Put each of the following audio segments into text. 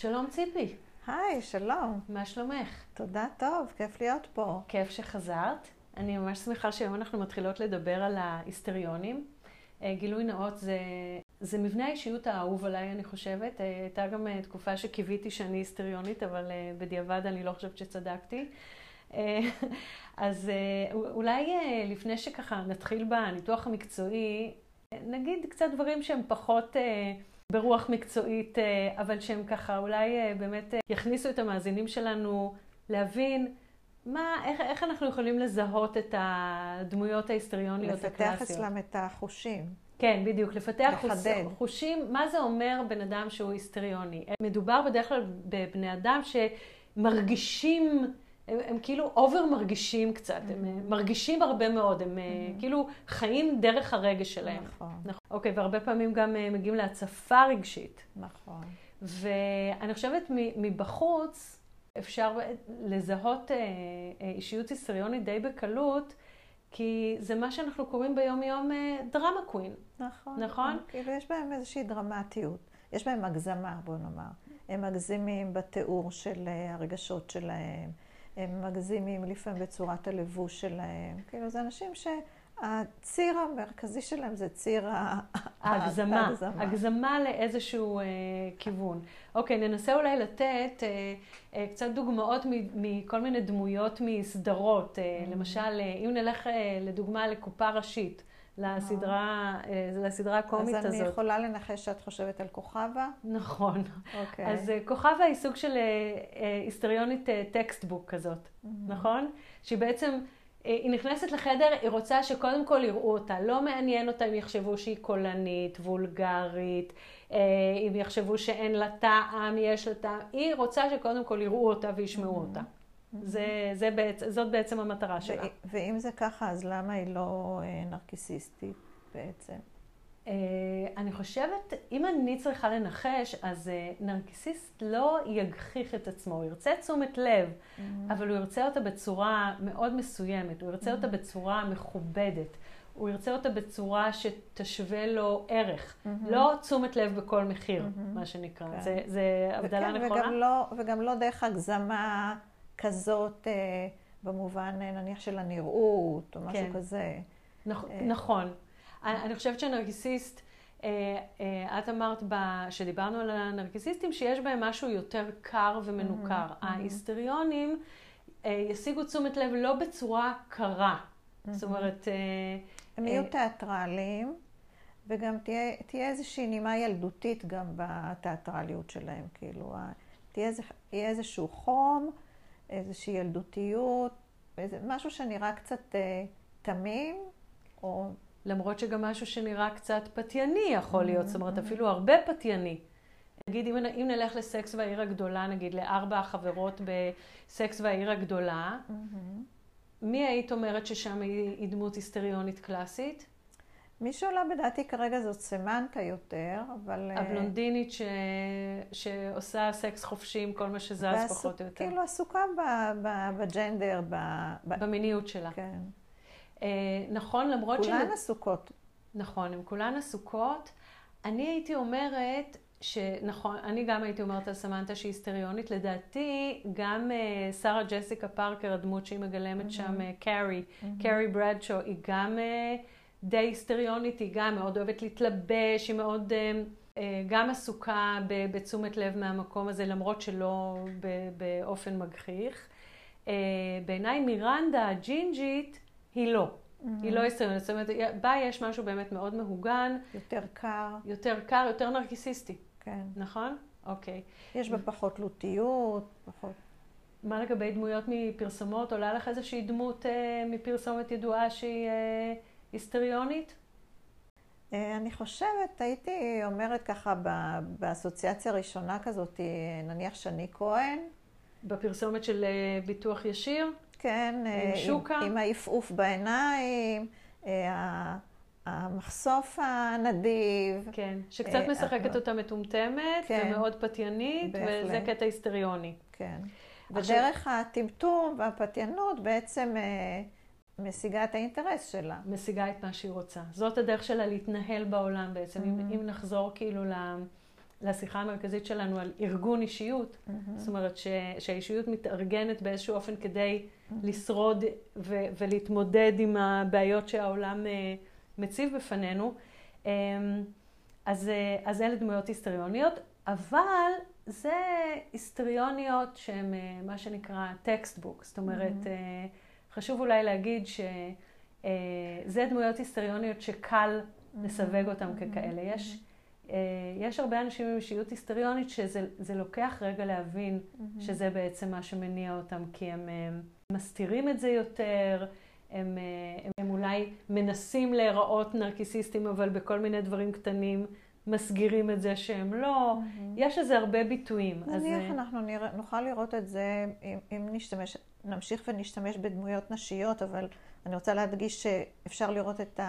שלום ציפי, היי, שלום. מה שלומך? תודה, טוב, כיף להיות פה. כיף שחזרת. אני ממש שמחה שהיום אנחנו מתחילות לדבר על ההיסטריונים. אה, גילוי נאות זה, זה מבנה האישיות האהוב עליי, אני חושבת. אה, הייתה גם אה, תקופה שקיוויתי שאני היסטריונית, אבל בדיעבד אני לא חושבת שצדקתי. אז אולי לפני שככה נתחיל בניתוח המקצועי, נגיד קצת דברים שהם פחות ברוח מקצועית, אבל שהם ככה אולי באמת יכניסו את המאזינים שלנו להבין מה, איך, איך אנחנו יכולים לזהות את הדמויות ההיסטריוניות הקלאסיות? לפתח אצלם את החושים. כן, בדיוק, לפתח לחדד. חושים, מה זה אומר בן אדם שהוא היסטריוני? מדובר בדרך כלל בבני אדם שמרגישים, הם, הם כאילו אובר מרגישים קצת, הם mm-hmm. מרגישים הרבה מאוד, הם mm-hmm. כאילו חיים דרך הרגש שלהם. נכון. נכון. אוקיי, והרבה פעמים גם אה, מגיעים להצפה רגשית. נכון. ואני חושבת מבחוץ, אפשר לזהות אה, אה, אישיות היסטריונית די בקלות, כי זה מה שאנחנו קוראים ביום-יום אה, דרמה קווין. נכון. נכון? כאילו יש בהם איזושהי דרמטיות. יש בהם הגזמה, בוא נאמר. הם מגזימים בתיאור של הרגשות שלהם, הם מגזימים לפעמים בצורת הלבוש שלהם. כאילו, זה אנשים ש... הציר המרכזי שלהם זה ציר ההגזמה. הגזמה לאיזשהו אה, כיוון. אוקיי, ננסה אולי לתת אה, אה, קצת דוגמאות מכל מיני דמויות מסדרות. אה, mm-hmm. למשל, אה, אם נלך אה, לדוגמה לקופה ראשית. לסדרה, אה, לסדרה הקומית הזאת. אז אני יכולה לנחש שאת חושבת על כוכבה? נכון. אוקיי. אז אה, כוכבה היא סוג של אה, היסטריונית textbook כזאת, mm-hmm. נכון? שהיא בעצם היא נכנסת לחדר, היא רוצה שקודם כל יראו אותה. לא מעניין אותה אם יחשבו שהיא קולנית, וולגרית, אם יחשבו שאין לה טעם, יש לה טעם. היא רוצה שקודם כל יראו אותה וישמעו mm-hmm. אותה. זה, זה בעצ... זאת בעצם המטרה שלה. ואם זה ככה, אז למה היא לא אה, נרקיסיסטית בעצם? אה, אני חושבת, אם אני צריכה לנחש, אז אה, נרקיסיסט לא יגחיך את עצמו, הוא ירצה תשומת לב, mm-hmm. אבל הוא ירצה אותה בצורה מאוד מסוימת, הוא ירצה mm-hmm. אותה בצורה מכובדת, הוא ירצה אותה בצורה שתשווה לו ערך, mm-hmm. לא תשומת לב בכל מחיר, mm-hmm. מה שנקרא. כן. זה, זה הבדלה וכן, נכונה? וגם לא, וגם לא דרך הגזמה כזאת, אה, במובן נניח של הנראות, או משהו כן. כזה. נכ- נכון. אני חושבת שנרקיסיסט, אה, אה, את אמרת שדיברנו על הנרקיסיסטים, שיש בהם משהו יותר קר ומנוכר. Mm-hmm. ההיסטריונים אה, ישיגו תשומת לב לא בצורה קרה. Mm-hmm. זאת אומרת... הם יהיו תיאטרליים, וגם תהיה, תהיה איזושהי נימה ילדותית גם בתיאטרליות שלהם. כאילו, תהיה איזה, איזשהו חום, איזושהי ילדותיות, איזה, משהו שנראה קצת תמים, או למרות שגם משהו שנראה קצת פתייני יכול להיות, זאת אומרת אפילו הרבה פתייני. נגיד אם, אם נלך לסקס והעיר הגדולה, נגיד לארבע החברות בסקס והעיר הגדולה, מי היית אומרת ששם היא דמות היסטריונית קלאסית? מי שעולה בדעתי כרגע זאת סמנטה יותר, אבל... אה, הבלונדינית ש... שעושה סקס חופשי עם כל מה שזז ועסוק, פחות או יותר. כאילו עסוקה בג'נדר, ב... במיניות שלה. כן. אה, נכון, למרות ש... כולן. עסוקות. נכון, הן כולן עסוקות. אני הייתי אומרת שנכון, אני גם הייתי אומרת על סמנטה שהיא היסטריונית. לדעתי, גם uh, שרה ג'סיקה פארקר, הדמות שהיא מגלמת mm-hmm. שם, uh, קארי, mm-hmm. קארי ברדשו, היא גם uh, די היסטריונית, היא גם מאוד אוהבת להתלבש, היא מאוד uh, uh, גם עסוקה בתשומת לב מהמקום הזה, למרות שלא באופן מגחיך. Uh, בעיניי מירנדה הג'ינג'ית, היא לא. Mm-hmm. היא לא היסטריונית. זאת אומרת, בה יש משהו באמת מאוד מהוגן. יותר קר. יותר קר, יותר נרקיסיסטי. כן. נכון? אוקיי. יש בה פחות לוטיות, פחות... מה לגבי דמויות מפרסומות? עולה לך איזושהי דמות אה, מפרסומת ידועה שהיא אה, היסטריונית? אה, אני חושבת, הייתי אומרת ככה באסוציאציה הראשונה כזאת, נניח שני כהן. בפרסומת של אה, ביטוח ישיר? כן, עם אה, שוקה. עם, עם העפעוף בעיניים, אה, המחשוף הנדיב. כן, שקצת אה, משחקת אותה מטומטמת, כן, ומאוד פתיינית, בהחלט. וזה קטע היסטריוני. כן. ודרך הטמטום והפתיינות בעצם משיגה את האינטרס שלה. משיגה את מה שהיא רוצה. זאת הדרך שלה להתנהל בעולם בעצם. Mm-hmm. אם, אם נחזור כאילו לשיחה המרכזית שלנו על ארגון אישיות. Mm-hmm. זאת אומרת ש, שהאישיות מתארגנת באיזשהו אופן כדי mm-hmm. לשרוד ו, ולהתמודד עם הבעיות שהעולם מציב בפנינו. אז, אז אלה דמויות היסטריוניות, אבל זה היסטריוניות שהן מה שנקרא textbook. זאת אומרת, mm-hmm. חשוב אולי להגיד שזה דמויות היסטריוניות שקל לסווג אותם ככאלה. יש, יש הרבה אנשים עם אישיות היסטריונית שזה לוקח רגע להבין שזה בעצם מה שמניע אותם, כי הם מסתירים את זה יותר, הם, הם, הם אולי מנסים להיראות נרקיסיסטים, אבל בכל מיני דברים קטנים מסגירים את זה שהם לא. Mm-hmm. יש לזה הרבה ביטויים. נניח אז... אנחנו נרא... נוכל לראות את זה אם, אם נשתמש, נמשיך ונשתמש בדמויות נשיות, אבל אני רוצה להדגיש שאפשר לראות את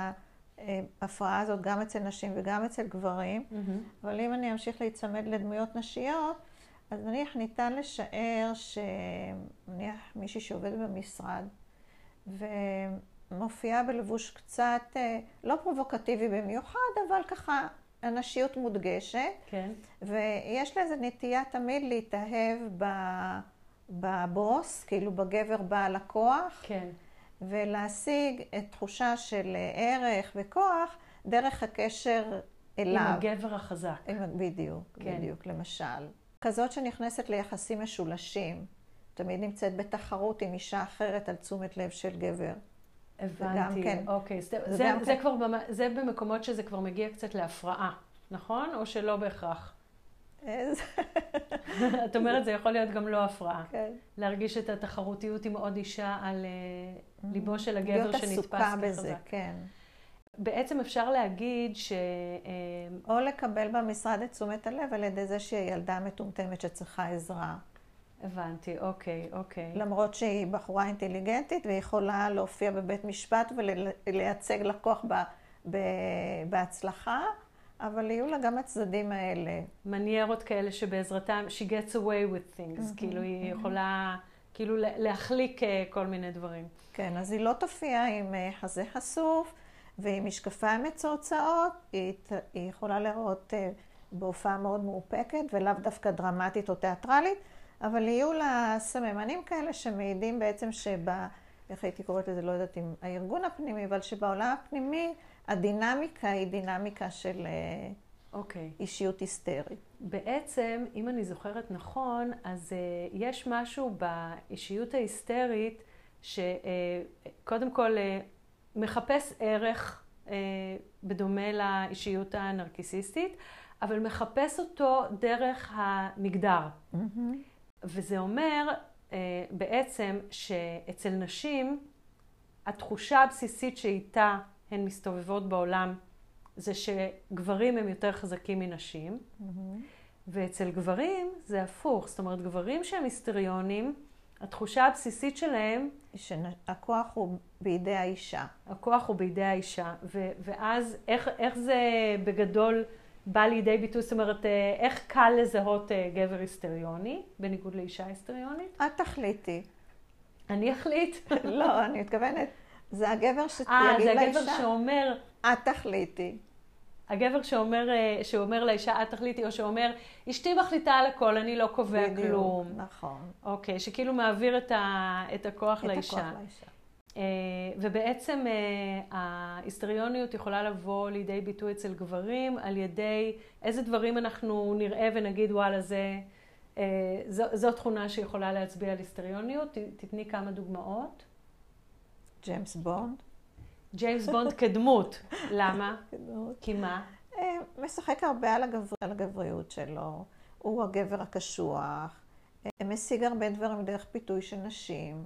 ההפרעה הזאת גם אצל נשים וגם אצל גברים. Mm-hmm. אבל אם אני אמשיך להיצמד לדמויות נשיות, אז נניח ניתן לשער שנניח מישהי שעובד במשרד, ומופיעה בלבוש קצת אה, לא פרובוקטיבי במיוחד, אבל ככה הנשיות מודגשת. כן. ויש לה איזו נטייה תמיד להתאהב בבוס, כאילו בגבר בעל הכוח. כן. ולהשיג את תחושה של ערך וכוח דרך הקשר אליו. עם הגבר החזק. עם, בדיוק, כן. בדיוק, למשל. כזאת שנכנסת ליחסים משולשים, תמיד נמצאת בתחרות עם אישה אחרת על תשומת לב של גבר. הבנתי, כן, אוקיי. זה, זה, זה, זה, כן. כבר, זה במקומות שזה כבר מגיע קצת להפרעה, נכון? או שלא בהכרח? את אומרת, זה יכול להיות גם לא הפרעה. כן. להרגיש את התחרותיות עם עוד אישה על אה, ליבו של הגבר שנתפס כחזק. להיות עסוקה בזה, כן. בעצם אפשר להגיד ש... אה, או לקבל במשרד את תשומת הלב על ידי זה שהיא ילדה מטומטמת שצריכה עזרה. הבנתי, אוקיי, אוקיי. למרות שהיא בחורה אינטליגנטית והיא יכולה להופיע בבית משפט ולייצג לקוח ב, ב, בהצלחה, אבל יהיו לה גם הצדדים האלה. מניירות כאלה שבעזרתם, she gets away with things, mm-hmm, כאילו היא mm-hmm. יכולה כאילו להחליק אה, כל מיני דברים. כן, אז היא לא תופיע עם אה, חזה חשוף ועם משקפיים מצורצעות, היא, היא יכולה לראות אה, בהופעה מאוד מאופקת ולאו דווקא דרמטית או תיאטרלית. אבל יהיו לה סממנים כאלה שמעידים בעצם שב... איך הייתי קוראת לזה, לא יודעת אם הארגון הפנימי, אבל שבעולם הפנימי הדינמיקה היא דינמיקה של okay. אוקיי. אישיות היסטרית. בעצם, אם אני זוכרת נכון, אז uh, יש משהו באישיות ההיסטרית שקודם uh, כל uh, מחפש ערך uh, בדומה לאישיות הנרקיסיסטית, אבל מחפש אותו דרך המגדר. Mm-hmm. וזה אומר אה, בעצם שאצל נשים, התחושה הבסיסית שאיתה הן מסתובבות בעולם זה שגברים הם יותר חזקים מנשים, mm-hmm. ואצל גברים זה הפוך. זאת אומרת, גברים שהם היסטריונים, התחושה הבסיסית שלהם... שהכוח הוא בידי האישה. הכוח הוא בידי האישה. ו- ואז איך, איך זה בגדול... בא לידי ביטוי, זאת אומרת, אה, איך קל לזהות אה, גבר היסטריוני, בניגוד לאישה היסטריונית? את תחליטי. אני אחליט? לא, אני מתכוונת, זה הגבר שיגיד לאישה. אה, זה הגבר שאומר... את תחליטי. הגבר שאומר, אה, שאומר לאישה, את תחליטי, או שאומר, אשתי מחליטה על הכל, אני לא קובע בדיוק, כלום. נכון. אוקיי, שכאילו מעביר את, ה, את הכוח את לאישה. את הכוח לאישה. אה, ובעצם אה, ההיסטריוניות יכולה לבוא לידי ביטוי אצל גברים על ידי איזה דברים אנחנו נראה ונגיד וואלה זה, אה, זו, זו תכונה שיכולה להצביע על היסטריוניות. תתני כמה דוגמאות. ג'יימס בונד. ג'יימס בונד כדמות. למה? כי מה? משחק הרבה על, הגבר, על הגבריות שלו. הוא הגבר הקשוח. משיג הרבה דברים דרך פיתוי של נשים.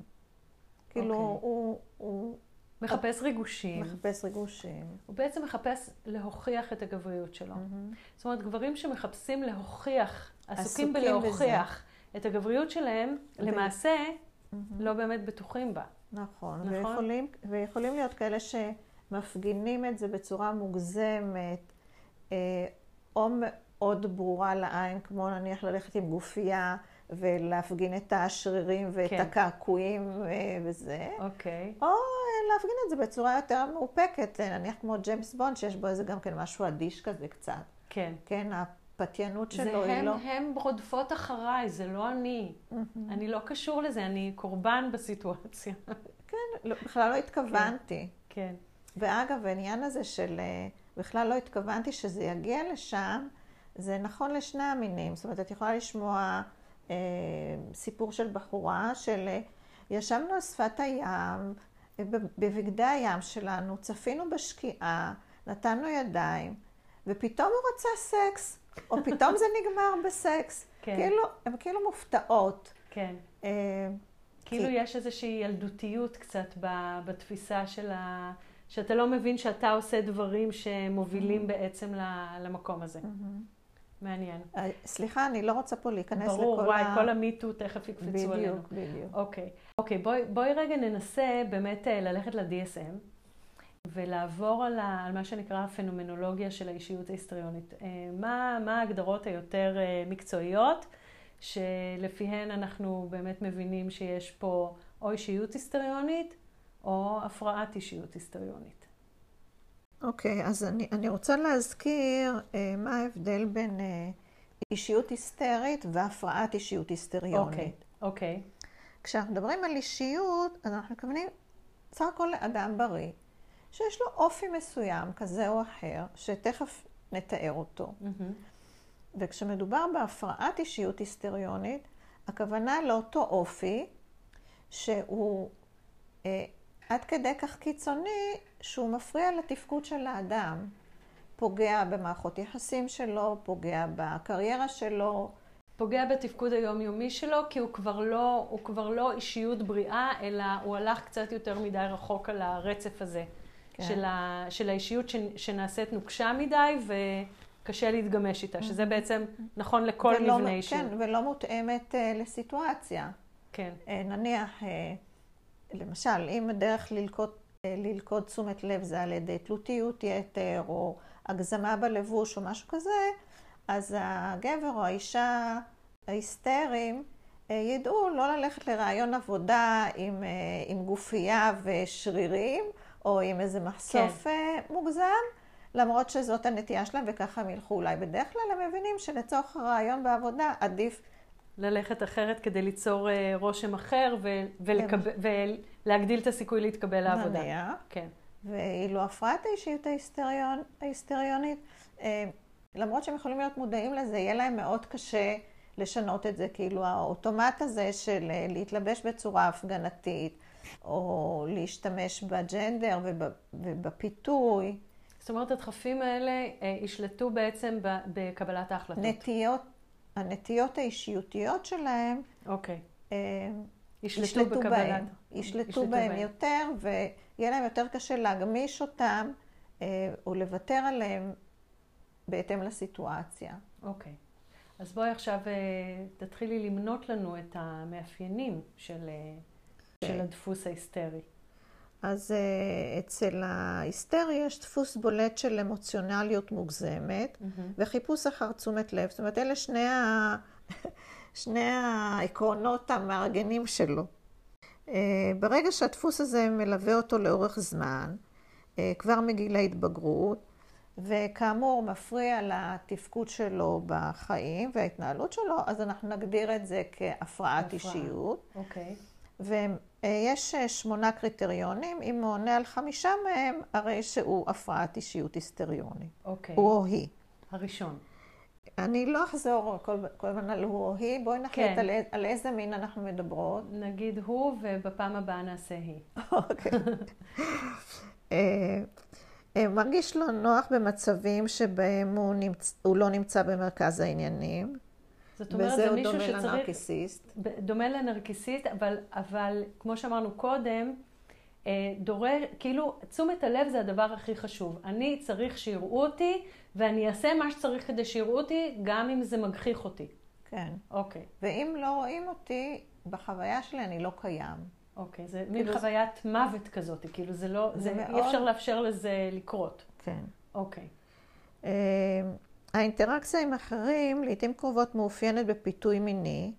כאילו, okay. אוקיי. הוא, הוא... מחפש ריגושים. מחפש ריגושים. הוא בעצם מחפש להוכיח את הגבריות שלו. Mm-hmm. זאת אומרת, גברים שמחפשים להוכיח, עסוקים, עסוקים בלהוכיח בזה. את הגבריות שלהם, ו... למעשה mm-hmm. לא באמת בטוחים בה. נכון. נכון? ויכולים, ויכולים להיות כאלה שמפגינים את זה בצורה מוגזמת, אה, או מאוד ברורה לעין, כמו נניח ללכת עם גופייה. ולהפגין את השרירים ואת כן. הקעקועים אה, וזה. אוקיי. או אה, להפגין את זה בצורה יותר מאופקת, נניח כמו ג'יימס בונד, שיש בו איזה גם כן משהו אדיש כזה קצת. כן. כן, הפתיינות שלו היא הם, לא... הם רודפות אחריי, זה לא אני. אני לא קשור לזה, אני קורבן בסיטואציה. כן, לא, בכלל לא התכוונתי. כן. ואגב, העניין הזה של אה, בכלל לא התכוונתי שזה יגיע לשם, זה נכון לשני המינים. זאת אומרת, את יכולה לשמוע אה, סיפור של בחורה של אה, ישבנו על שפת הים, אה, בבגדי הים שלנו, צפינו בשקיעה, נתנו ידיים, ופתאום הוא רצה סקס, או פתאום זה נגמר בסקס. כן. כאילו, הן כאילו מופתעות. כן. אה, כאילו כי- יש איזושהי ילדותיות קצת בתפיסה של ה... שאתה לא מבין שאתה עושה דברים שמובילים בעצם ל- למקום הזה. מעניין. אה, סליחה, אני לא רוצה פה להיכנס לכל ברור, וואי, ה... כל המיטו תכף יקפצו עלינו. בדיוק, בדיוק. אוקיי. אוקיי, בואי, בואי רגע ננסה באמת אה, ללכת ל-DSM ולעבור על, ה, על מה שנקרא הפנומנולוגיה של האישיות ההיסטריונית. אה, מה, מה ההגדרות היותר אה, מקצועיות שלפיהן אנחנו באמת מבינים שיש פה או אישיות היסטריונית או הפרעת אישיות היסטריונית. אוקיי, אז אני, אני רוצה להזכיר אה, מה ההבדל בין אה, אישיות היסטרית והפרעת אישיות היסטריונית. אוקיי, אוקיי. כשאנחנו מדברים על אישיות, אז אנחנו מתכוונים סך הכל לאדם בריא, שיש לו אופי מסוים, כזה או אחר, שתכף נתאר אותו. מהמם. וכשמדובר בהפרעת אישיות היסטריונית, הכוונה לאותו אופי שהוא אה, עד כדי כך קיצוני שהוא מפריע לתפקוד של האדם. פוגע במערכות יחסים שלו, פוגע בקריירה שלו, פוגע בתפקוד היומיומי שלו, כי הוא כבר לא, הוא כבר לא אישיות בריאה, אלא הוא הלך קצת יותר מדי רחוק על הרצף הזה. כן. של, ה, של האישיות ש, שנעשית נוקשה מדי וקשה להתגמש איתה, שזה בעצם נכון לכל ולא- מבנה אישיות. כן, ולא מותאמת אה, לסיטואציה. כן, אה, נניח, אה, למשל, אם הדרך ללכוד, אה, ללכוד תשומת לב זה על ידי תלותיות יתר, או הגזמה בלבוש, או משהו כזה, אז הגבר או האישה ההיסטריים ידעו לא ללכת לרעיון עבודה עם, עם גופייה ושרירים, או עם איזה מחשוף כן. אה, מוגזם, למרות שזאת הנטייה שלהם, וככה הם ילכו אולי. בדרך כלל הם מבינים שלצורך הרעיון בעבודה עדיף ללכת אחרת כדי ליצור אה, רושם אחר ו, ולקב, ולהגדיל את הסיכוי להתקבל לעבודה. נניח. כן, ואילו הפרעת האישיות ההיסטריון, ההיסטריונית, אה, למרות שהם יכולים להיות מודעים לזה, יהיה להם מאוד קשה לשנות את זה. כאילו האוטומט הזה של להתלבש בצורה הפגנתית, או להשתמש בג'נדר וב, ובפיתוי, זאת אומרת, הדחפים האלה אה, ישלטו בעצם בקבלת ההחלטות. נטיות, הנטיות האישיותיות שלהם, אוקיי. אה, ישלטו, ישלטו בקבלת... בהם, ישלטו בהם יותר, ויהיה להם יותר קשה להגמיש אותם, אה, או לוותר עליהם בהתאם לסיטואציה. אוקיי. אז בואי עכשיו תתחילי למנות לנו את המאפיינים של, של הדפוס ההיסטרי. אז uh, אצל ההיסטרי יש דפוס בולט של אמוציונליות מוגזמת וחיפוש אחר תשומת לב. זאת אומרת, אלה שני, ה... שני העקרונות המארגנים שלו. Uh, ברגע שהדפוס הזה מלווה אותו לאורך זמן, uh, כבר מגיל ההתבגרות, וכאמור מפריע לתפקוד שלו בחיים וההתנהלות שלו, אז אנחנו נגדיר את זה כהפרעת הפרעה. אישיות. אוקיי. ויש אה, שמונה קריטריונים, אם הוא עונה על חמישה מהם, הרי שהוא הפרעת אישיות היסטריונית. אוקיי. הוא או היא. הראשון. אני לא אחזור כל, כל הזמן על הוא או היא, בואי נחליט כן. על, על איזה מין אנחנו מדברות. נגיד הוא, ובפעם הבאה נעשה היא. אוקיי. אה, אה, מרגיש לו נוח במצבים שבהם הוא, נמצ... הוא לא נמצא במרכז העניינים. זאת אומרת, וזה זה מישהו דומה שצריך... לנרקיסיסט. ב- דומה לנרקיסיסט, אבל, אבל כמו שאמרנו קודם, אה, דורש, כאילו, תשומת הלב זה הדבר הכי חשוב. אני צריך שיראו אותי, ואני אעשה מה שצריך כדי שיראו אותי, גם אם זה מגחיך אותי. כן. אוקיי, ואם לא רואים אותי, בחוויה שלי אני לא קיים. אוקיי. זה מין כאילו חוויית מוות כזאת, כאילו זה לא, זה זה, מאוד- אי אפשר לאפשר לזה לקרות. כן. אוקיי. האינטראקציה עם אחרים לעיתים קרובות מאופיינת בפיתוי מיני.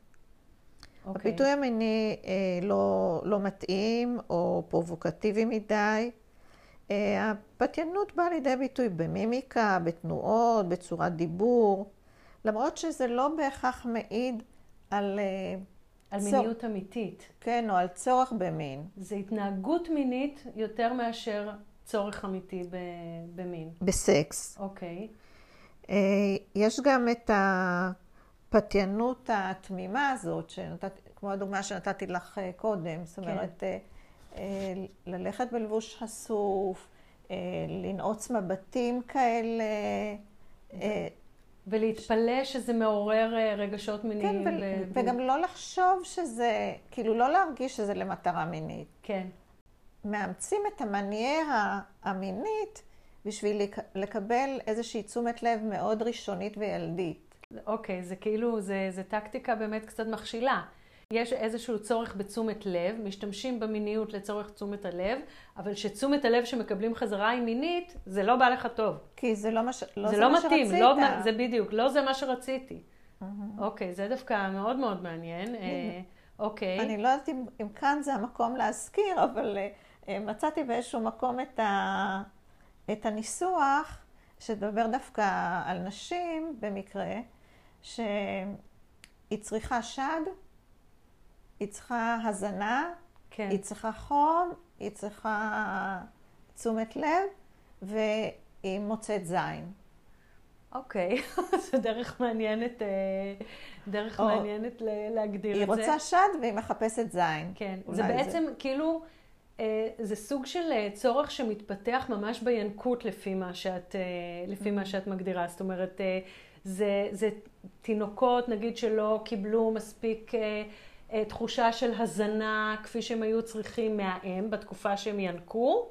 אוקיי. הפיתוי המיני אה, לא, לא מתאים או פרובוקטיבי מדי. אה, הפתיינות באה לידי ביטוי במימיקה, בתנועות, בצורת דיבור, למרות שזה לא בהכרח מעיד על... אה, על צור... מיניות אמיתית. כן, או על צורך במין. זה התנהגות מינית יותר מאשר צורך אמיתי במין. בסקס. אוקיי. אה, יש גם את הפתיינות התמימה הזאת, שנתת, כמו הדוגמה שנתתי לך אה, קודם, זאת כן. אומרת, כן. ללכת בלבוש חשוף, לנעוץ מבטים כאלה. ולהתפלא שזה מעורר רגשות מיניים. כן, ו... וגם לא לחשוב שזה, כאילו לא להרגיש שזה למטרה מינית. כן. מאמצים את המניירה המינית בשביל לקבל איזושהי תשומת לב מאוד ראשונית וילדית. אוקיי, זה כאילו, זה, זה טקטיקה באמת קצת מכשילה. יש איזשהו צורך בתשומת לב, משתמשים במיניות לצורך תשומת הלב, אבל שתשומת הלב שמקבלים חזרה היא מינית, זה לא בא לך טוב. כי זה לא, מש... לא זה, זה לא מה מתאים, שרצית. לא, זה בדיוק, לא זה מה שרציתי. אוקיי, זה דווקא מאוד מאוד מעניין. אה, אוקיי. אני לא יודעת אם, אם כאן זה המקום להזכיר, אבל uh, מצאתי באיזשהו מקום את, ה, את הניסוח, שדבר דווקא על נשים במקרה, שהיא צריכה שד, היא צריכה הזנה, כן. היא צריכה חום, היא צריכה תשומת לב, והיא מוצאת זין. אוקיי, זו דרך מעניינת, אה, דרך או, מעניינת להגדיר את זה. היא רוצה שד והיא מחפשת זין. כן, זה בעצם זה. כאילו, זה סוג של אה, צורך שמתפתח ממש בינקות לפי מה שאת, לפי מה שאת מגדירה. זאת אומרת, זה, זה תינוקות, נגיד, שלא קיבלו מספיק... אה, תחושה של הזנה כפי שהם היו צריכים מהאם בתקופה שהם ינקו,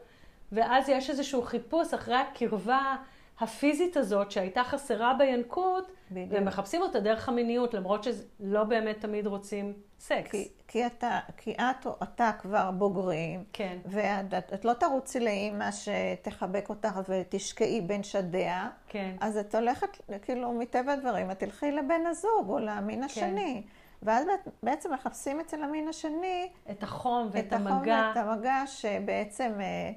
ואז יש איזשהו חיפוש אחרי הקרבה הפיזית הזאת שהייתה חסרה בינקות, בדיוק. והם מחפשים אותה דרך המיניות, למרות שלא באמת תמיד רוצים סקס. כי, כי, אתה, כי את או אתה כבר בוגרים, כן. ואת את לא תרוצי לאימא שתחבק אותך ותשקעי בין שדיה, כן. אז את הולכת, כאילו, מטבע הדברים, את תלכי לבן הזוג או למין כן. השני. ואז בעצם מחפשים אצל המין השני... את החום ואת את המגע. את החום ואת המגע שבעצם... אה,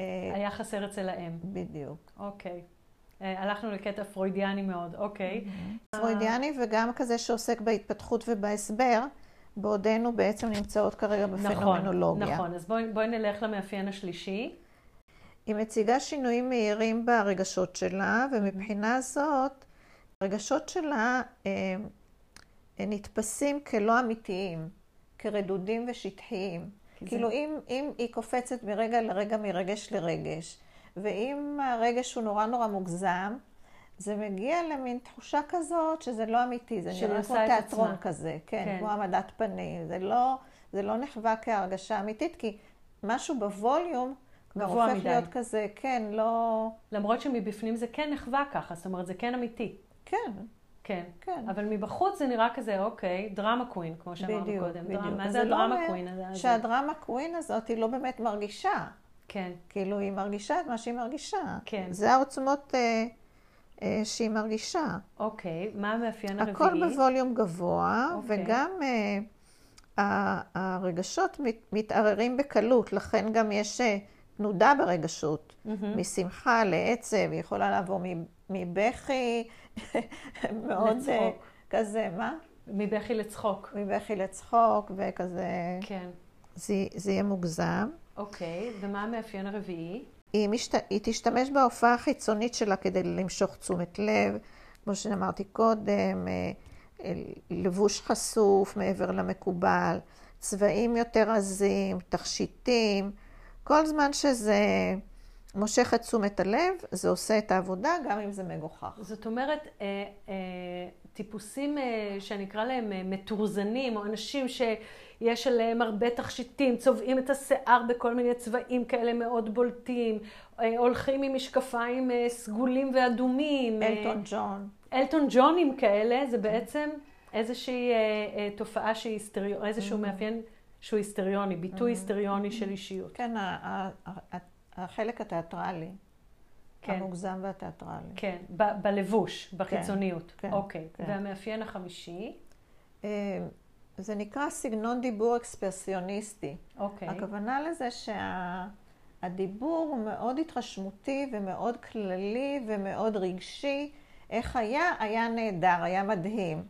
אה, היה חסר אצל האם. בדיוק. אוקיי. אה, הלכנו לקטע פרוידיאני מאוד, אוקיי. Mm-hmm. פרוידיאני וגם כזה שעוסק בהתפתחות ובהסבר, בעודנו בעצם נמצאות כרגע נכון, בפנומנולוגיה. נכון, נכון. אז בואי, נלך למאפיין השלישי. היא מציגה שינויים מהירים ברגשות שלה, ומבחינה זאת, הרגשות שלה נתפסים כלא אמיתיים, כרדודים ושטחיים. כאילו אם, אם היא קופצת מרגע לרגע, מרגש לרגש, ואם הרגש הוא נורא נורא מוגזם, זה מגיע למין תחושה כזאת שזה לא אמיתי, זה נראה כמו תיאטרון כזה, כן, כן, כמו העמדת פנים. זה לא, זה לא נחווה כהרגשה אמיתית, כי משהו בווליום כבר הופך מדי. להיות כזה, כן, לא... למרות שמבפנים זה כן נחווה ככה, זאת אומרת, זה כן אמיתי. כן. כן. כן. אבל מבחוץ זה נראה כזה, אוקיי, דרמה קווין, כמו שאמרנו בדיוק, קודם. בדיוק. דרמה, מה זה הדרמה לא קווין הזה? שהדרמה קווין הזאת היא לא באמת מרגישה. כן. כאילו, היא מרגישה את מה שהיא מרגישה. כן. זה העוצמות אה, אה, שהיא מרגישה. אוקיי, מה המאפיין הרביעי? הכל בווליום גבוה, אוקיי. וגם אה, הרגשות מת, מתערערים בקלות, לכן גם יש אה, תנודה ברגשות. Mm-hmm. משמחה לעצב, היא יכולה לעבור מבכי מאוד לצחוק. אה, כזה, מה? מבכי לצחוק. מבכי לצחוק, וכזה... כן. זה, זה יהיה מוגזם. אוקיי, ומה המאפיין הרביעי? היא, משת... היא תשתמש בהופעה החיצונית שלה כדי למשוך תשומת לב, כמו שאמרתי קודם, אה, אה, לבוש חשוף מעבר למקובל, צבעים יותר עזים, תכשיטים, כל זמן שזה מושך את תשומת הלב, זה עושה את העבודה, גם אם זה מגוחך. זאת אומרת, אה, טיפוסים שאני אקרא להם מתורזנים, או אנשים שיש עליהם הרבה תכשיטים, צובעים את השיער בכל מיני צבעים כאלה מאוד בולטים, אה, הולכים עם משקפיים אה, סגולים ואדומים. אה, אלטון ג'ון. אלטון ג'ונים כאלה, זה בעצם איזושהי תופעה שהיא היסטריונית, איזשהו mm-hmm. מאפיין שהוא היסטריוני, ביטוי mm-hmm. היסטריוני של אישיות. כן, החלק התיאטרלי. כן. המוגזם והתיאטרלי. כן, ב- בלבוש, בחיצוניות. כן, כן. אוקיי. כן. והמאפיין החמישי? אה, זה נקרא סגנון דיבור אקספרסיוניסטי. אוקיי. הכוונה לזה שהדיבור שה... הוא מאוד התרשמותי ומאוד כללי ומאוד רגשי. איך היה? היה נהדר, היה מדהים.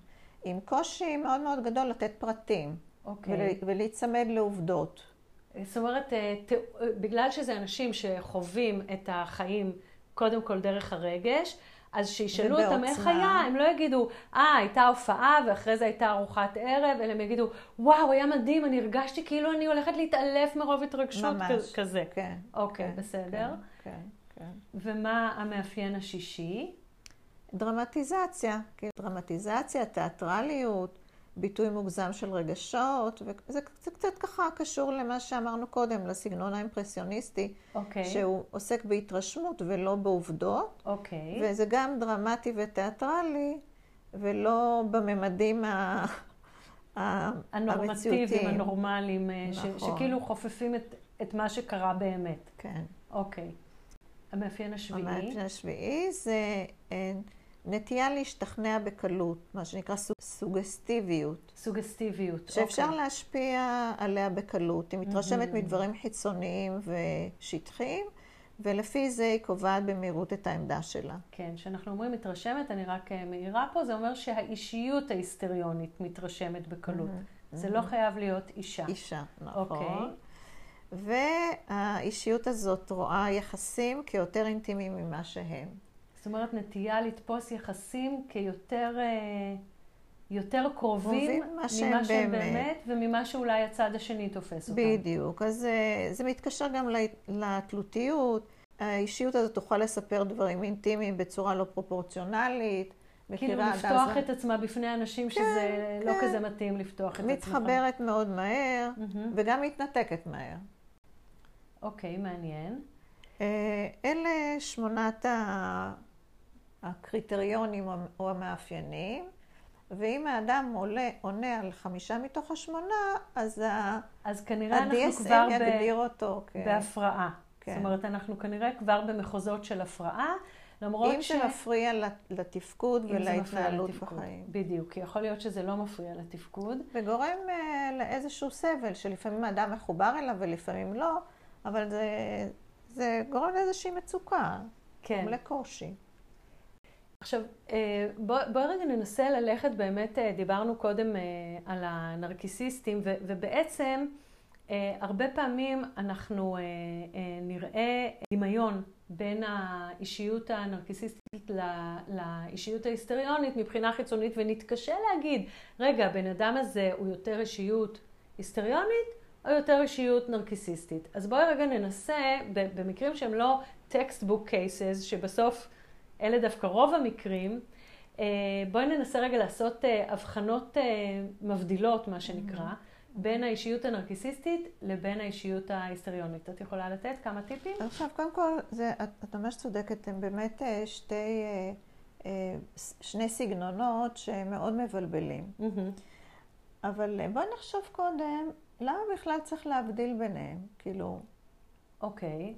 עם קושי מאוד מאוד גדול לתת פרטים. אוקיי. ולהיצמד לעובדות. זאת אומרת, אה, ת... בגלל שזה אנשים שחווים את החיים קודם כל דרך הרגש, אז שישאלו אותם איך היה, הם לא יגידו, אה, הייתה הופעה ואחרי זה הייתה ארוחת ערב, אלא הם יגידו, וואו, היה מדהים, אני הרגשתי כאילו אני הולכת להתעלף מרוב התרגשות ממש, כזה. כן. אוקיי, כן, בסדר. כן, כן, כן. ומה המאפיין השישי? דרמטיזציה, כאילו דרמטיזציה, תיאטרליות, ביטוי מוגזם של רגשות, וזה זה קצת ככה קשור למה שאמרנו קודם, לסגנון האימפרסיוניסטי, אוקיי. שהוא עוסק בהתרשמות ולא בעובדות, אוקיי. וזה גם דרמטי ותיאטרלי, ולא בממדים ה... הנורמטיביים. הנורמליים, אה, ש- נכון. שכאילו חופפים את, את מה שקרה באמת. כן. אוקיי. המאפיין השביעי? המאפיין השביעי זה אה, נטייה להשתכנע בקלות, מה שנקרא סוג- סוגסטיביות. סוגסטיביות. שאפשר אוקיי. להשפיע עליה בקלות. היא מתרשמת מדברים חיצוניים ושטחיים, ולפי זה היא קובעת במהירות את העמדה שלה. כן, כשאנחנו אומרים מתרשמת, אני רק אה, מעירה פה, זה אומר שהאישיות ההיסטריונית מתרשמת בקלות. זה לא חייב להיות אישה. אישה, נכון. אוקיי. והאישיות הזאת רואה יחסים כיותר אינטימיים ממה שהם. זאת אומרת, נטייה לתפוס יחסים כיותר אה, יותר קרובים ממה שהם ממה שהם באמת. באמת, וממה שאולי הצד השני תופס אותם. בדיוק. אז אה, זה מתקשר גם לתלותיות. האישיות הזאת תוכל לספר דברים אינטימיים בצורה לא פרופורציונלית. כאילו לפתוח אז- את עצמה בפני אנשים שזה לא כן. כזה מתאים לפתוח את עצמך. מתחברת מאוד מהר, מהר. וגם מתנתקת מהר. אוקיי, מעניין. אה, אלה שמונת ה- הקריטריונים או המאפיינים, ואם האדם עולה, עונה על חמישה מתוך השמונה, אז אז כנראה אנחנו כבר ב... יגדיר אותו כ... בהפרעה. כן. זאת אומרת, אנחנו כנראה כבר במחוזות של הפרעה, למרות אם ש... זה מפריע לתפקוד אם זה מפריע ולהתנהלות לתפקוד. בחיים. בדיוק, כי יכול להיות שזה לא מפריע לתפקוד. וגורם אה, לאיזשהו סבל, שלפעמים האדם מחובר אליו ולפעמים לא, אבל זה, זה גורם לאיזושהי מצוקה, כן. גורם לקושי. עכשיו, אה, בוא- בואי רגע ננסה ללכת, באמת אה, דיברנו קודם אה, על הנרקיסיסטים, ובעצם הרבה פעמים אנחנו אה, אה, נראה דמיון בין האישיות הנרקיסיסטית לאישיות ההיסטריונית מבחינה חיצונית, ונתקשה להגיד, רגע, הבן אדם הזה הוא יותר אישיות היסטריונית או יותר אישיות נרקיסיסטית. אז בואי רגע ננסה, במקרים שהם לא textbook cases, שבסוף אלה דווקא רוב המקרים, אה, בואי ננסה רגע לעשות אה, הבחנות אה, מבדילות, מה שנקרא, בין האישיות הנרקיסיסטית לבין האישיות ההיסטריונית. את יכולה לתת כמה טיפים? עכשיו, קודם כל, זה, את, את ממש צודקת, הם באמת שתי, שני סגנונות שהם מאוד מבלבלים. מהמם. אבל בואי נחשוב קודם, למה בכלל צריך להבדיל ביניהם? כאילו, אוקיי.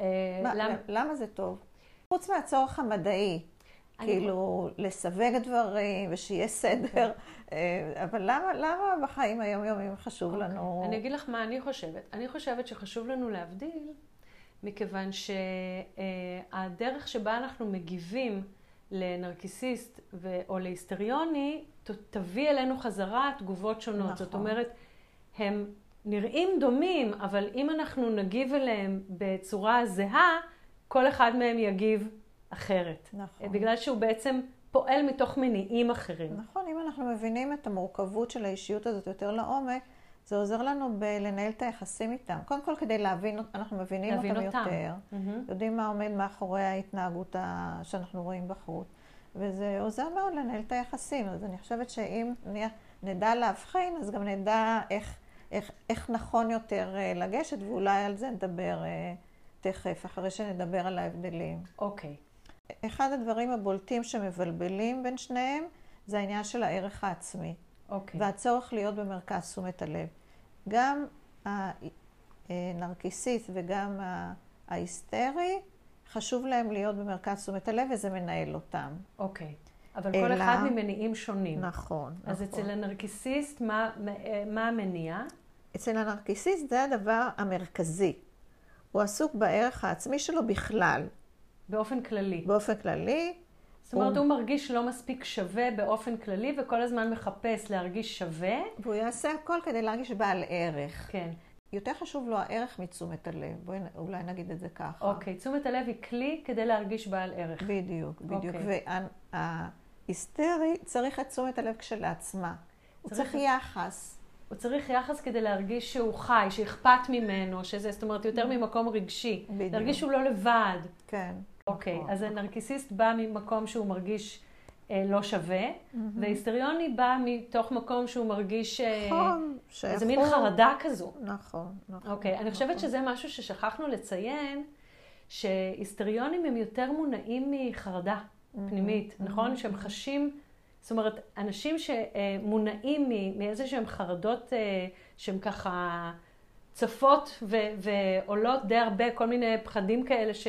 אה, מה, למה- למה זה טוב? חוץ מהצורך המדעי, כאילו, לסווג דברים ושיהיה סדר, אה, אבל למה, למה בחיים היומיומיים חשוב לנו... אוקיי. אני אגיד לך מה אני חושבת. אני חושבת שחשוב לנו להבדיל, מכיוון שהדרך שבה אנחנו מגיבים לנרקיסיסט ו- או להיסטריוני, תביא אלינו חזרה תגובות שונות. נכון. זאת אומרת, הם נראים דומים, אבל אם אנחנו נגיב אליהם בצורה זהה, כל אחד מהם יגיב אחרת. נכון. בגלל שהוא בעצם פועל מתוך מניעים אחרים. נכון, אם אנחנו מבינים את המורכבות של האישיות הזאת יותר לעומק, זה עוזר לנו בלנהל את היחסים איתם. קודם כל כדי להבין, אנחנו מבינים להבין אותם אותם. יותר, מהמם. יודעים מה עומד מאחורי ההתנהגות ה- שאנחנו רואים בחוץ. וזה עוזר מאוד לנהל את היחסים. אז אני חושבת שאם נדע להבחין, אז גם נדע איך, איך, איך נכון יותר אה, לגשת, ואולי על זה נדבר אה, תכף, אחרי שנדבר על ההבדלים. אוקיי. אחד הדברים הבולטים שמבלבלים בין שניהם, זה העניין של הערך העצמי. אוקיי. והצורך להיות במרכז תשומת הלב. גם הנרקיסיסט וגם ההיסטרי, חשוב להם להיות במרכז תשומת הלב וזה מנהל אותם. אוקיי. אבל כל אלא- אחד ממניעים שונים. נכון, אז נכון. אצל הנרקיסיסט, מה, מה המניע? אצל הנרקיסיסט זה הדבר המרכזי. הוא עסוק בערך העצמי שלו בכלל, באופן כללי. באופן כללי, זאת אומרת, הוא מרגיש לא מספיק שווה באופן כללי, וכל הזמן מחפש להרגיש שווה. והוא יעשה הכל כדי להרגיש בעל ערך. כן. יותר חשוב לו הערך מתשומת הלב. בואי אולי נגיד את זה ככה. אוקיי, תשומת הלב היא כלי כדי להרגיש בעל ערך. בדיוק, בדיוק. אוקיי. וההיסטרי צריך את תשומת הלב כשלעצמה. הוא צריך צריך- יחס. הוא צריך יחס כדי להרגיש שהוא חי, שאכפת ממנו, שזה, זאת אומרת, יותר ממקום רגשי. בדיוק. להרגיש שהוא לא לבד. כן. אוקיי, נכון, אז נכון. הנרקיסיסט בא ממקום שהוא מרגיש אה, לא שווה, וההיסטריוני בא מתוך מקום שהוא מרגיש אה, נכון, איזה מין. חרדה כזו. נכון, נכון. אוקיי, אני חושבת נכון. שזה משהו ששכחנו לציין, שהיסטריונים הם יותר מונעים מחרדה פנימית, נכון? שהם חשים, זאת אומרת, אנשים שמונעים מאיזה שהם חרדות אה, שהם ככה צפות ו- ועולות די הרבה, כל מיני פחדים כאלה ש...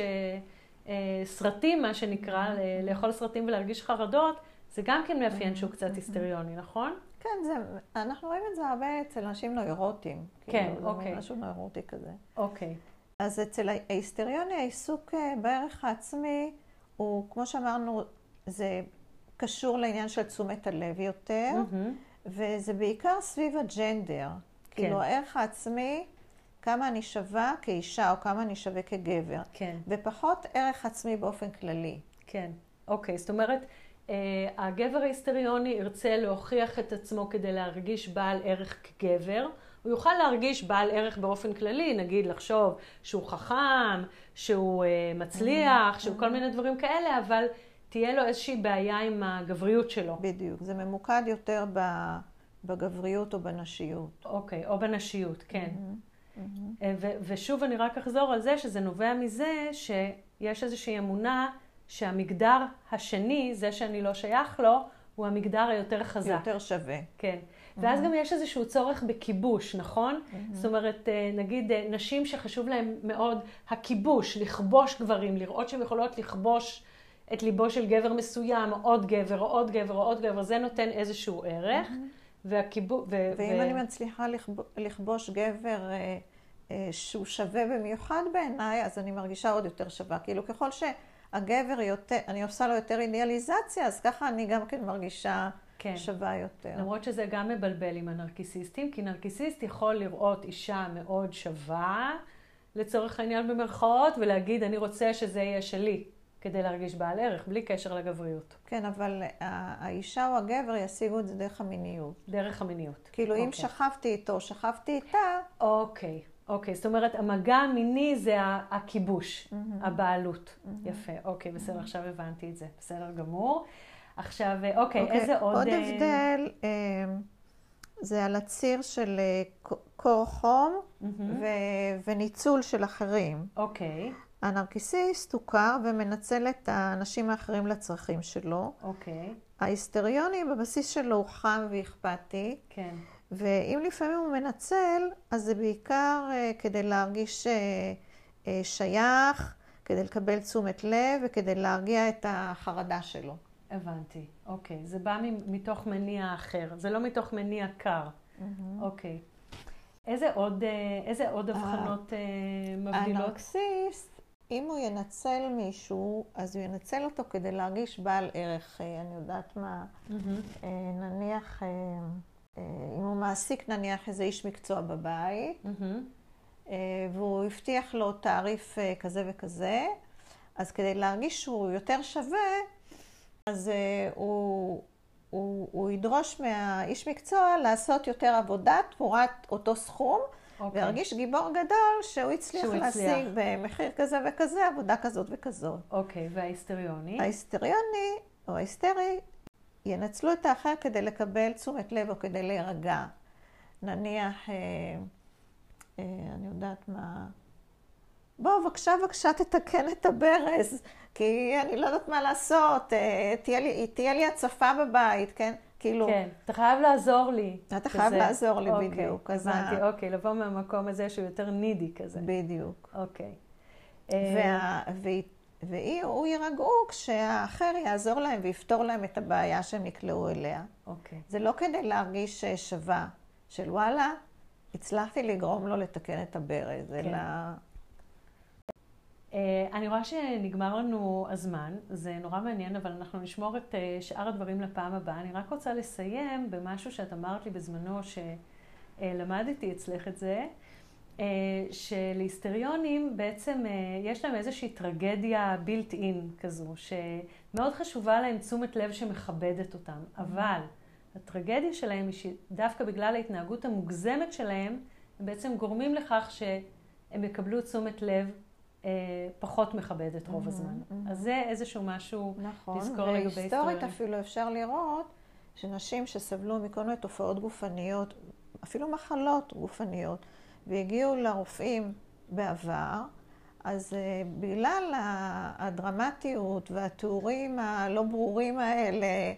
אה, סרטים, מה שנקרא, ל- לאכול סרטים ולהרגיש חרדות, זה גם כן מאפיין שהוא קצת היסטריוני, נכון? כן, זה, אנחנו רואים את זה הרבה אצל אנשים נוירוטים. כן, כאילו, אוקיי. משהו נוירוטי כזה. אוקיי. אז אצל ההיסטריוני העיסוק אה, בערך העצמי הוא, כמו שאמרנו, זה קשור לעניין של תשומת הלב יותר, מהמם. וזה בעיקר סביב הג'נדר. כאילו הערך העצמי, כמה אני שווה כאישה או כמה אני שווה כגבר, כן. ופחות ערך עצמי באופן כללי. כן, אוקיי. זאת אומרת, אה, הגבר ההיסטריוני ירצה להוכיח את עצמו כדי להרגיש בעל ערך כגבר. הוא יוכל להרגיש בעל ערך באופן כללי, נגיד לחשוב שהוא חכם, שהוא אה, מצליח, שהוא כל מיני דברים כאלה, אבל תהיה לו איזושהי בעיה עם הגבריות שלו. בדיוק. זה ממוקד יותר בגבריות או בנשיות. אוקיי, או בנשיות, כן. אה, ו- ושוב אני רק אחזור על זה שזה נובע מזה שיש איזושהי אמונה שהמגדר השני, זה שאני לא שייך לו, הוא המגדר היותר חזק. יותר שווה. כן. ואז גם יש איזשהו צורך בכיבוש, נכון? זאת אומרת, אה, נגיד אה, נשים שחשוב להן מאוד הכיבוש, לכבוש גברים, לראות שהן יכולות לכבוש את ליבו של גבר מסוים, עוד גבר, או עוד גבר, או עוד גבר, זה נותן איזשהו ערך. והכיבוש... ואם אני מצליחה לכב- לכבוש גבר אה, אה, שהוא שווה במיוחד בעיניי, אז אני מרגישה עוד יותר שווה. כאילו, ככל שהגבר יותר, אני עושה לו יותר אידיאליזציה, אז ככה אני גם כן מרגישה כן. שווה יותר. למרות שזה גם מבלבל עם הנרקיסיסטים, כי נרקיסיסט יכול לראות אישה מאוד שווה, לצורך העניין במרכאות, ולהגיד, אני רוצה שזה יהיה שלי, כדי להרגיש בעל ערך, בלי קשר לגבריות, כן, אבל האישה או הגבר ישיגו את זה דרך המיניות. דרך המיניות. כאילו, אם אוקיי. שכבתי איתו, שכבתי איתה, אוקיי, אוקיי. זאת אומרת, המגע המיני זה הכיבוש, הבעלות. יפה, אוקיי, בסדר, עכשיו הבנתי את זה. בסדר גמור. עכשיו, אה, אוקיי, אוקיי, איזה עוד... עוד אה, הבדל, אה, זה על הציר של קור חום מהמם. ו- וניצול של אחרים. אוקיי, הנרקיסיסט הוא קר ומנצל את האנשים האחרים לצרכים שלו. אוקיי, ההיסטריוני בבסיס שלו הוא חם ואכפתי, כן. ואם לפעמים הוא מנצל, אז זה בעיקר אה, כדי להרגיש אה, אה, שייך, כדי לקבל תשומת לב וכדי להרגיע את החרדה שלו. הבנתי, אוקיי. זה בא מתוך מניע אחר, זה לא מתוך מניע קר. אוקיי. איזה עוד, איזה עוד הבחנות מבדילות? הנרקסיסט, אם הוא ינצל מישהו, אז הוא ינצל אותו כדי להרגיש בעל ערך. אה, אני יודעת מה, מהמם. אה, נניח, אה, אם הוא מעסיק נניח איזה איש מקצוע בבית. אה, והוא הבטיח לו תעריף כזה וכזה, אז כדי להרגיש שהוא יותר שווה, אז הוא, הוא, הוא ידרוש מהאיש מקצוע לעשות יותר עבודה תמורת אותו סכום, אוקיי. וירגיש גיבור גדול שהוא הצליח שהוא להשיג הצליח. במחיר כזה וכזה עבודה כזאת וכזאת. אוקיי, וההיסטריוני? ההיסטריוני או ההיסטרי ינצלו את האחר כדי לקבל תשומת לב או כדי להירגע. נניח, אה, אה, אני יודעת מה, בוא, בבקשה, בבקשה, תתקן את הברז, כי אני לא יודעת מה לעשות, אה, תהיה לי, תהיה לי הצפה בבית, כן? כאילו, כן, אתה חייב לעזור לי. אתה חייב. לעזור לי אוקיי, בדיוק. הבנתי, ה- אוקיי, לבוא מהמקום הזה שהוא יותר נידי כזה. בדיוק. אוקיי. אה, וה, והיא, והיא, הוא יירגעו כשהאחר יעזור להם ויפתור להם את הבעיה שהם נקלעו אליה. אוקיי. זה לא כדי להרגיש אה, שווה, של וואלה, הצלחתי לגרום לו לתקן את הברז, כן. אלא... אני רואה שנגמר לנו הזמן, זה נורא מעניין, אבל אנחנו נשמור את שאר הדברים לפעם הבאה. אני רק רוצה לסיים במשהו שאת אמרת לי בזמנו, שלמדתי אצלך את זה. אה, שלהיסטריונים בעצם אה, יש להם איזושהי טרגדיה בילט אין כזו, שמאוד חשובה להם תשומת לב שמכבדת אותם, mm-hmm. אבל הטרגדיה שלהם היא שדווקא בגלל ההתנהגות המוגזמת שלהם, הם בעצם גורמים לכך שהם יקבלו תשומת לב אה, פחות מכבדת רוב mm-hmm, הזמן. Mm-hmm. אז זה איזשהו משהו נכון, לזכור לגבי היסטוריונים. נכון, והיסטורית אפילו אפשר לראות שנשים שסבלו מכל מיני תופעות גופניות, אפילו מחלות גופניות, והגיעו לרופאים בעבר, אז uh, בגלל הדרמטיות והתיאורים הלא ברורים האלה,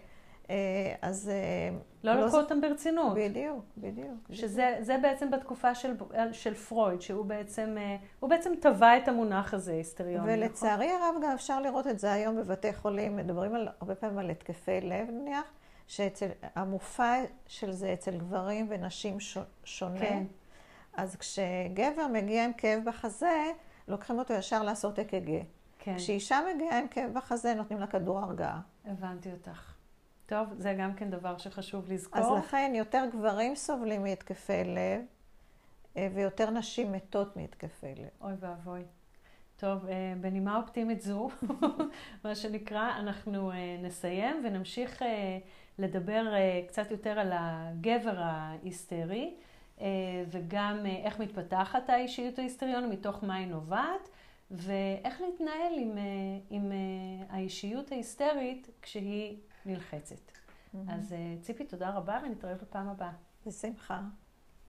אז... Uh, לא, לא לקחו אותם ברצינות. בדיוק, בדיוק. שזה. בעצם בתקופה של, של פרויד, שהוא בעצם, הוא בעצם טבע את המונח הזה, היסטריון. נכון? ולצערי נכון? הרב גם אפשר לראות את זה היום בבתי חולים, מדברים על, הרבה פעמים על התקפי לב נניח, שהמופע של זה אצל גברים ונשים שונה. כן. אז כשגבר מגיע עם כאב בחזה, לוקחים אותו ישר לעשות אק"ג. כן. כשאישה מגיעה עם כאב בחזה, נותנים לה כדור הרגעה. הבנתי אותך. טוב, זה גם כן דבר שחשוב לזכור. אז לכן יותר גברים סובלים מהתקפי לב, אה, ויותר נשים מתות מהתקפי לב. אוי ואבוי. טוב, אה, בנימה אופטימית זו, מה שנקרא, אנחנו אה, נסיים ונמשיך לדבר קצת יותר על הגבר ההיסטרי. וגם איך מתפתחת האישיות ההיסטריונית, מתוך מה היא נובעת, ואיך להתנהל עם, עם האישיות ההיסטרית כשהיא נלחצת. Mm-hmm. אז ציפי, תודה רבה ונתראה בפעם הבאה. בשמחה.